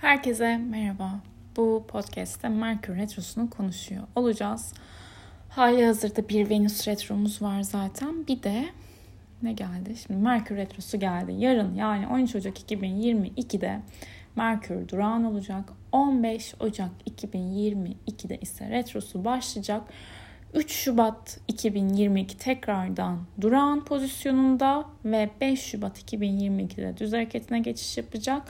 Herkese merhaba. Bu podcast'te Merkür Retrosu'nu konuşuyor olacağız. Hali hazırda bir Venüs Retro'muz var zaten. Bir de ne geldi? Şimdi Merkür Retrosu geldi. Yarın yani 13 Ocak 2022'de Merkür durağan olacak. 15 Ocak 2022'de ise Retrosu başlayacak. 3 Şubat 2022 tekrardan durağan pozisyonunda ve 5 Şubat 2022'de düz hareketine geçiş yapacak.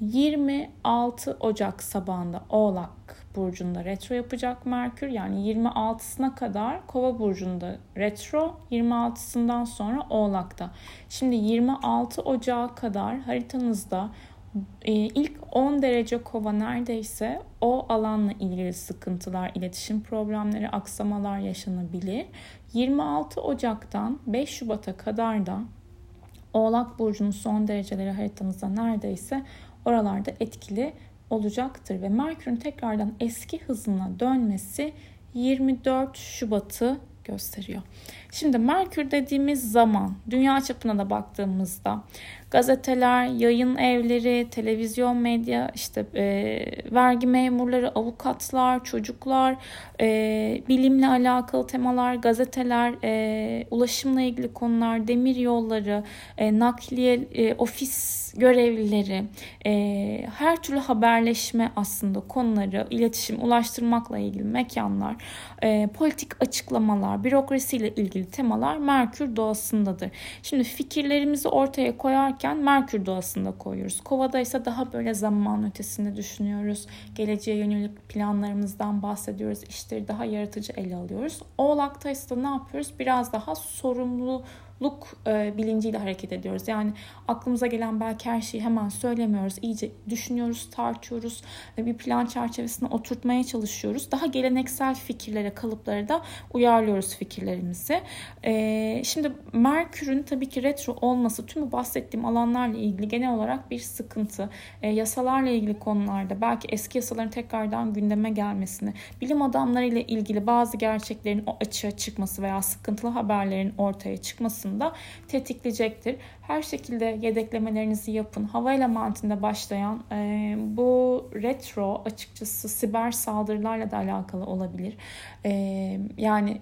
26 Ocak sabahında Oğlak burcunda retro yapacak Merkür. Yani 26'sına kadar Kova burcunda retro, 26'sından sonra Oğlak'ta. Şimdi 26 Ocak'a kadar haritanızda e, ilk 10 derece kova neredeyse o alanla ilgili sıkıntılar, iletişim problemleri, aksamalar yaşanabilir. 26 Ocak'tan 5 Şubat'a kadar da Oğlak Burcu'nun son dereceleri haritanızda neredeyse oralarda etkili olacaktır. Ve Merkür'ün tekrardan eski hızına dönmesi 24 Şubat'ı gösteriyor. Şimdi Merkür dediğimiz zaman dünya çapına da baktığımızda gazeteler, yayın evleri, televizyon medya, işte e, vergi memurları, avukatlar, çocuklar, e, bilimle alakalı temalar, gazeteler, e, ulaşımla ilgili konular, demir yolları, e, nakliye, e, ofis görevlileri, e, her türlü haberleşme aslında konuları, iletişim, ulaştırmakla ilgili mekanlar, e, politik açıklamalar, bürokrasiyle ilgili temalar Merkür doğasındadır. Şimdi fikirlerimizi ortaya koyarken Merkür doğasında koyuyoruz. Kovada ise daha böyle zaman ötesinde düşünüyoruz. Geleceğe yönelik planlarımızdan bahsediyoruz. İşleri daha yaratıcı ele alıyoruz. Oğlak'ta ise ne yapıyoruz? Biraz daha sorumlu luk e, bilinciyle hareket ediyoruz. Yani aklımıza gelen belki her şeyi hemen söylemiyoruz. İyice düşünüyoruz, tartıyoruz ve bir plan çerçevesine oturtmaya çalışıyoruz. Daha geleneksel fikirlere, kalıplara da uyarlıyoruz fikirlerimizi. E, şimdi Merkür'ün tabii ki retro olması tüm bu bahsettiğim alanlarla ilgili genel olarak bir sıkıntı. E, yasalarla ilgili konularda belki eski yasaların tekrardan gündeme gelmesini, bilim adamlarıyla ilgili bazı gerçeklerin o açığa çıkması veya sıkıntılı haberlerin ortaya çıkması aslında tetikleyecektir. Her şekilde yedeklemelerinizi yapın. Havayla mantığında başlayan e, bu retro açıkçası siber saldırılarla da alakalı olabilir. E, yani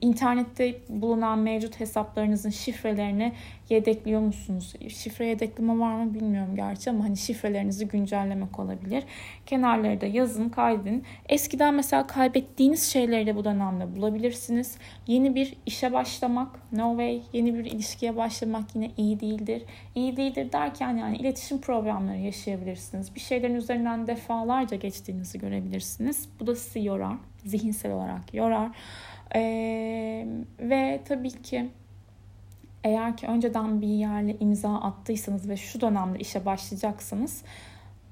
internette bulunan mevcut hesaplarınızın şifrelerini yedekliyor musunuz? Şifre yedekleme var mı bilmiyorum gerçi ama hani şifrelerinizi güncellemek olabilir. Kenarları da yazın, kaydedin. Eskiden mesela kaybettiğiniz şeyleri de bu dönemde bulabilirsiniz. Yeni bir işe başlamak, no way, yeni bir ilişkiye başlamak yine iyi değildir. İyi değildir derken yani iletişim problemleri yaşayabilirsiniz. Bir şeylerin üzerinden defalarca geçtiğinizi görebilirsiniz. Bu da sizi yorar, zihinsel olarak yorar. Ve tabii ki eğer ki önceden bir yerle imza attıysanız ve şu dönemde işe başlayacaksınız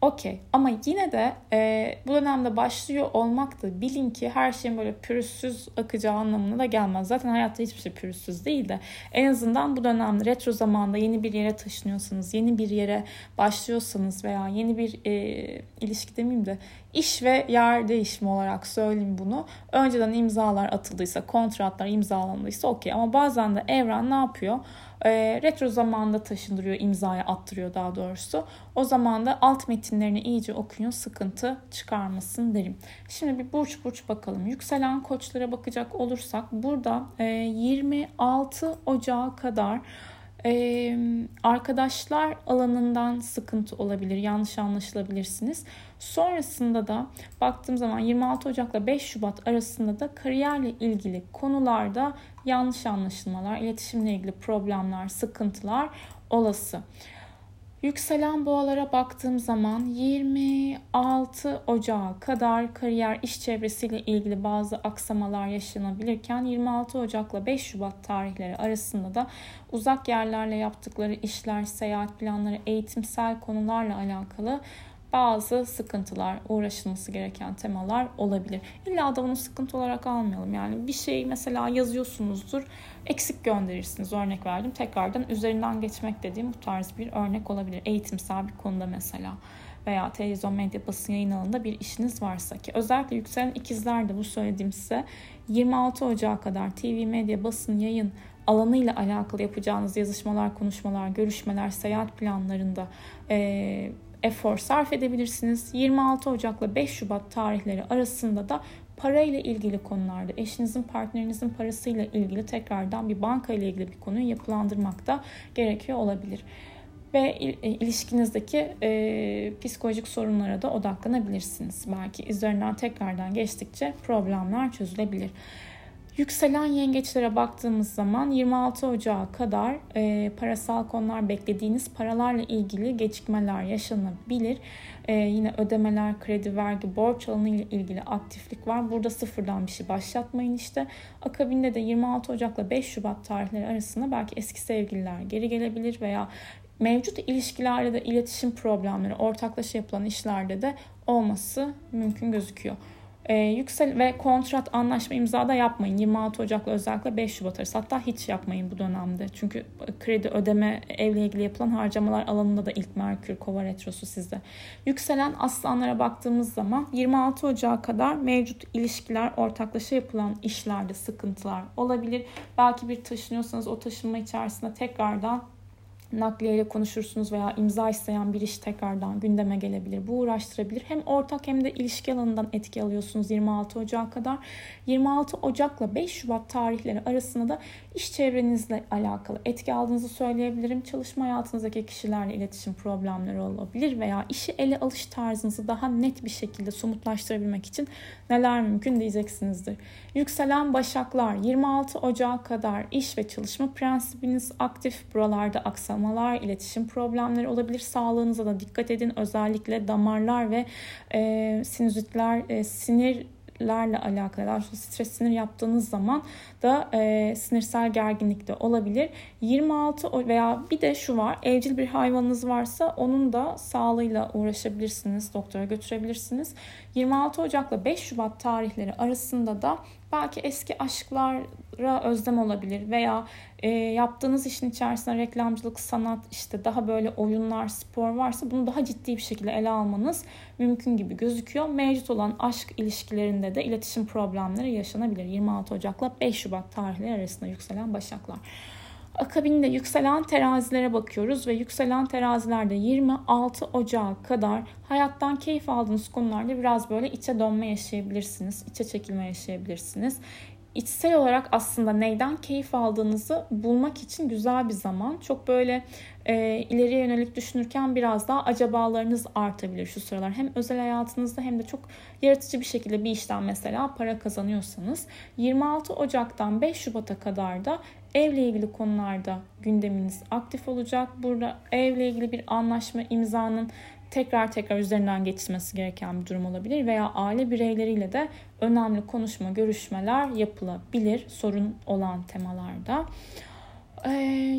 okey. Ama yine de e, bu dönemde başlıyor olmak da bilin ki her şeyin böyle pürüzsüz akacağı anlamına da gelmez. Zaten hayatta hiçbir şey pürüzsüz değil de en azından bu dönemde retro zamanda yeni bir yere taşınıyorsanız, yeni bir yere başlıyorsanız veya yeni bir e, ilişki demeyeyim de iş ve yer değişimi olarak söyleyeyim bunu. Önceden imzalar atıldıysa, kontratlar imzalandıysa okey. Ama bazen de evren ne yapıyor? E, retro zamanda taşındırıyor, imzaya attırıyor daha doğrusu. O zaman da alt metinlerini iyice okuyun, sıkıntı çıkarmasın derim. Şimdi bir burç burç bakalım. Yükselen koçlara bakacak olursak burada e, 26 Ocağı kadar ee, arkadaşlar alanından sıkıntı olabilir, yanlış anlaşılabilirsiniz. Sonrasında da baktığım zaman 26 Ocak'la 5 Şubat arasında da kariyerle ilgili konularda yanlış anlaşılmalar, iletişimle ilgili problemler, sıkıntılar olası. Yükselen boğalara baktığım zaman 26 Ocağı kadar kariyer iş çevresiyle ilgili bazı aksamalar yaşanabilirken 26 Ocak'la 5 Şubat tarihleri arasında da uzak yerlerle yaptıkları işler, seyahat planları, eğitimsel konularla alakalı bazı sıkıntılar, uğraşılması gereken temalar olabilir. İlla da bunu sıkıntı olarak almayalım. Yani bir şey mesela yazıyorsunuzdur, eksik gönderirsiniz. Örnek verdim. Tekrardan üzerinden geçmek dediğim bu tarz bir örnek olabilir. Eğitimsel bir konuda mesela veya televizyon medya basın yayın alanında bir işiniz varsa ki özellikle yükselen ikizler de bu söylediğim size 26 Ocağı kadar TV medya basın yayın alanıyla alakalı yapacağınız yazışmalar, konuşmalar, görüşmeler, seyahat planlarında e, efor sarf edebilirsiniz. 26 Ocak ile 5 Şubat tarihleri arasında da parayla ilgili konularda eşinizin partnerinizin parasıyla ilgili tekrardan bir banka ile ilgili bir konuyu yapılandırmak da gerekiyor olabilir ve e, ilişkinizdeki e, psikolojik sorunlara da odaklanabilirsiniz. Belki üzerinden tekrardan geçtikçe problemler çözülebilir. Yükselen yengeçlere baktığımız zaman 26 Ocağı kadar e, parasal konular beklediğiniz paralarla ilgili gecikmeler yaşanabilir. E, yine ödemeler, kredi, vergi, borç alanı ile ilgili aktiflik var. Burada sıfırdan bir şey başlatmayın işte. Akabinde de 26 Ocak ile 5 Şubat tarihleri arasında belki eski sevgililer geri gelebilir veya mevcut ilişkilerde de iletişim problemleri, ortaklaşa yapılan işlerde de olması mümkün gözüküyor. Ee, yüksel ve kontrat anlaşma imzada yapmayın. 26 Ocak'la özellikle 5 Şubat arası. Hatta hiç yapmayın bu dönemde. Çünkü kredi ödeme evle ilgili yapılan harcamalar alanında da ilk Merkür Kova retrosu sizde. Yükselen aslanlara baktığımız zaman 26 Ocak'a kadar mevcut ilişkiler, ortaklaşa yapılan işlerde sıkıntılar olabilir. Belki bir taşınıyorsanız o taşınma içerisinde tekrardan nakliyeyle konuşursunuz veya imza isteyen bir iş tekrardan gündeme gelebilir. Bu uğraştırabilir. Hem ortak hem de ilişki alanından etki alıyorsunuz 26 Ocak'a kadar. 26 Ocak'la 5 Şubat tarihleri arasında da iş çevrenizle alakalı etki aldığınızı söyleyebilirim. Çalışma hayatınızdaki kişilerle iletişim problemleri olabilir veya işi ele alış tarzınızı daha net bir şekilde somutlaştırabilmek için neler mümkün diyeceksinizdir. Yükselen Başaklar 26 Ocak'a kadar iş ve çalışma prensibiniz aktif. Buralarda aksamalar, iletişim problemleri olabilir. Sağlığınıza da dikkat edin. Özellikle damarlar ve e, sinüzitler, e, sinir lerle alakalı daha sonra stres sinir yaptığınız zaman da e, sinirsel gerginlik de olabilir. 26 veya bir de şu var evcil bir hayvanınız varsa onun da sağlığıyla uğraşabilirsiniz. Doktora götürebilirsiniz. 26 Ocak'la 5 Şubat tarihleri arasında da belki eski aşklara özlem olabilir veya e, yaptığınız işin içerisinde reklamcılık, sanat, işte daha böyle oyunlar, spor varsa bunu daha ciddi bir şekilde ele almanız mümkün gibi gözüküyor. Mevcut olan aşk ilişkilerinde de iletişim problemleri yaşanabilir. 26 Ocak'la 5 Şubat tarihleri arasında yükselen başaklar. Akabinde yükselen terazilere bakıyoruz ve yükselen terazilerde 26 Ocağı kadar hayattan keyif aldığınız konularda biraz böyle içe dönme yaşayabilirsiniz. içe çekilme yaşayabilirsiniz. İçsel olarak aslında neyden keyif aldığınızı bulmak için güzel bir zaman. Çok böyle e, ileriye yönelik düşünürken biraz daha acabalarınız artabilir şu sıralar. Hem özel hayatınızda hem de çok yaratıcı bir şekilde bir işten mesela para kazanıyorsanız 26 Ocak'tan 5 Şubat'a kadar da evle ilgili konularda gündeminiz aktif olacak. Burada evle ilgili bir anlaşma imzanın tekrar tekrar üzerinden geçilmesi gereken bir durum olabilir veya aile bireyleriyle de önemli konuşma, görüşmeler yapılabilir sorun olan temalarda. Ee,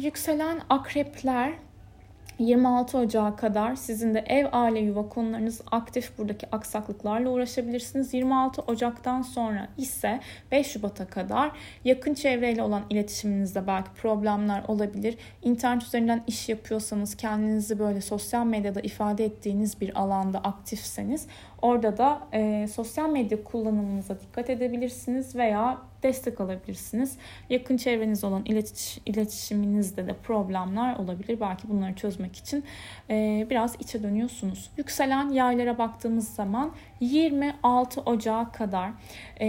yükselen akrepler 26 Ocağı kadar sizin de ev, aile, yuva konularınız aktif buradaki aksaklıklarla uğraşabilirsiniz. 26 Ocak'tan sonra ise 5 Şubat'a kadar yakın çevreyle olan iletişiminizde belki problemler olabilir. İnternet üzerinden iş yapıyorsanız kendinizi böyle sosyal medyada ifade ettiğiniz bir alanda aktifseniz orada da e, sosyal medya kullanımınıza dikkat edebilirsiniz veya destek alabilirsiniz. Yakın çevreniz olan iletiş, iletişiminizde de problemler olabilir. Belki bunları çözmek için e, biraz içe dönüyorsunuz. Yükselen yaylara baktığımız zaman 26 Ocağı kadar e,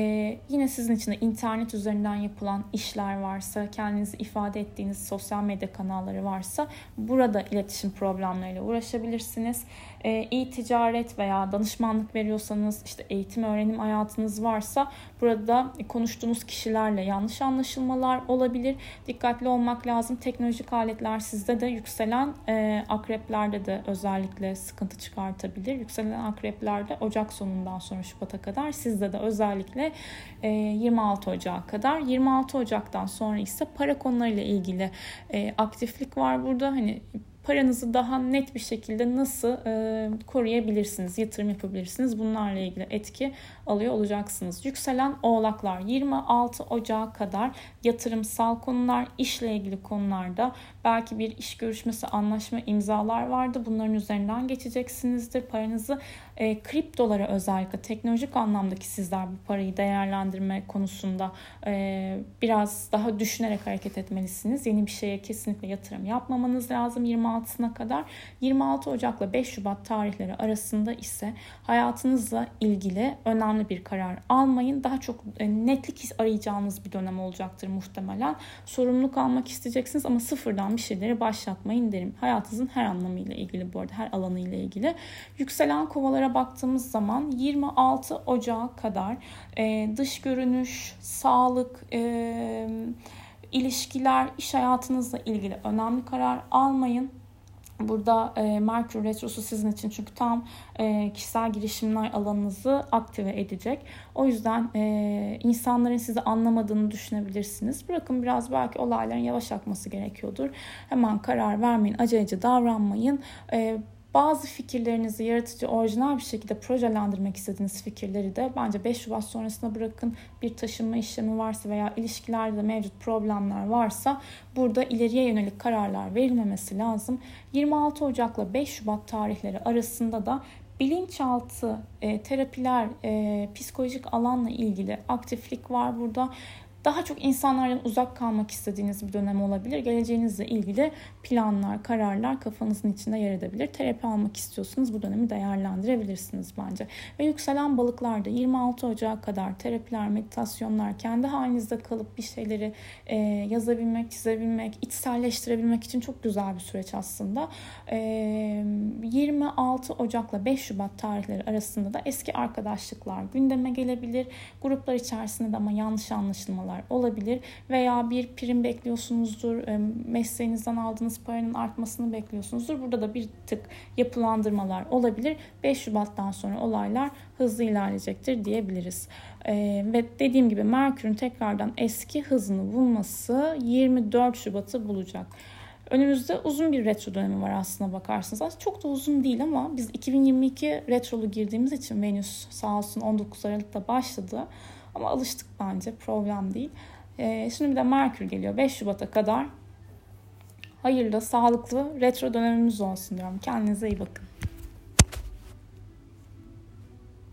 yine sizin için de internet üzerinden yapılan işler varsa, kendinizi ifade ettiğiniz sosyal medya kanalları varsa burada iletişim problemleriyle uğraşabilirsiniz. E, iyi ticaret veya danışmanlık veriyorsanız, işte eğitim öğrenim hayatınız varsa burada konuştuğunuz kişilerle yanlış anlaşılmalar olabilir. Dikkatli olmak lazım. Teknolojik aletler sizde de yükselen e, akreplerde de özellikle sıkıntı çıkartabilir. Yükselen akreplerde Ocak sonundan sonra Şubat'a kadar sizde de özellikle 26 e, Ocak'a kadar 26 Ocak'tan sonra ise para konularıyla ilgili e, aktiflik var burada. Hani paranızı daha net bir şekilde nasıl e, koruyabilirsiniz, yatırım yapabilirsiniz? Bunlarla ilgili etki alıyor olacaksınız. Yükselen oğlaklar 26 Ocağı kadar yatırımsal konular, işle ilgili konularda belki bir iş görüşmesi, anlaşma, imzalar vardı. Bunların üzerinden geçeceksinizdir. Paranızı e, kriptolara özellikle teknolojik anlamdaki sizler bu parayı değerlendirme konusunda e, biraz daha düşünerek hareket etmelisiniz. Yeni bir şeye kesinlikle yatırım yapmamanız lazım 26 26'sına kadar 26 Ocak ile 5 Şubat tarihleri arasında ise hayatınızla ilgili önemli bir karar almayın. Daha çok e, netlik arayacağınız bir dönem olacaktır muhtemelen. Sorumluluk almak isteyeceksiniz ama sıfırdan bir şeyleri başlatmayın derim. Hayatınızın her anlamıyla ilgili bu arada her alanıyla ilgili. Yükselen kovalara baktığımız zaman 26 Ocağı kadar e, dış görünüş, sağlık, e, ilişkiler, iş hayatınızla ilgili önemli karar almayın. Burada e, Merkür Retrosu sizin için çünkü tam e, kişisel girişimler alanınızı aktive edecek. O yüzden e, insanların sizi anlamadığını düşünebilirsiniz. Bırakın biraz belki olayların yavaş akması gerekiyordur. Hemen karar vermeyin, aceleci davranmayın. E, bazı fikirlerinizi yaratıcı, orijinal bir şekilde projelendirmek istediğiniz fikirleri de bence 5 Şubat sonrasına bırakın. Bir taşınma işlemi varsa veya ilişkilerde mevcut problemler varsa burada ileriye yönelik kararlar verilmemesi lazım. 26 Ocak'la 5 Şubat tarihleri arasında da bilinçaltı e, terapiler, e, psikolojik alanla ilgili aktiflik var burada daha çok insanlardan uzak kalmak istediğiniz bir dönem olabilir. Geleceğinizle ilgili planlar, kararlar kafanızın içinde yer edebilir. Terapi almak istiyorsunuz bu dönemi değerlendirebilirsiniz bence. Ve yükselen balıklarda 26 Ocak'a kadar terapiler, meditasyonlar, kendi halinizde kalıp bir şeyleri e, yazabilmek, çizebilmek, içselleştirebilmek için çok güzel bir süreç aslında. E, 26 Ocak'la 5 Şubat tarihleri arasında da eski arkadaşlıklar gündeme gelebilir. Gruplar içerisinde de ama yanlış anlaşılmalar durumlar olabilir veya bir prim bekliyorsunuzdur, mesleğinizden aldığınız paranın artmasını bekliyorsunuzdur. Burada da bir tık yapılandırmalar olabilir. 5 Şubat'tan sonra olaylar hızlı ilerleyecektir diyebiliriz. Ee, ve dediğim gibi Merkür'ün tekrardan eski hızını bulması 24 Şubat'ı bulacak. Önümüzde uzun bir retro dönemi var aslına bakarsanız. Aslında çok da uzun değil ama biz 2022 retrolu girdiğimiz için Venüs sağ olsun 19 Aralık'ta başladı. Ama alıştık bence problem değil. Ee, şimdi bir de Merkür geliyor 5 Şubat'a kadar. Hayırlı, sağlıklı retro dönemimiz olsun diyorum. Kendinize iyi bakın.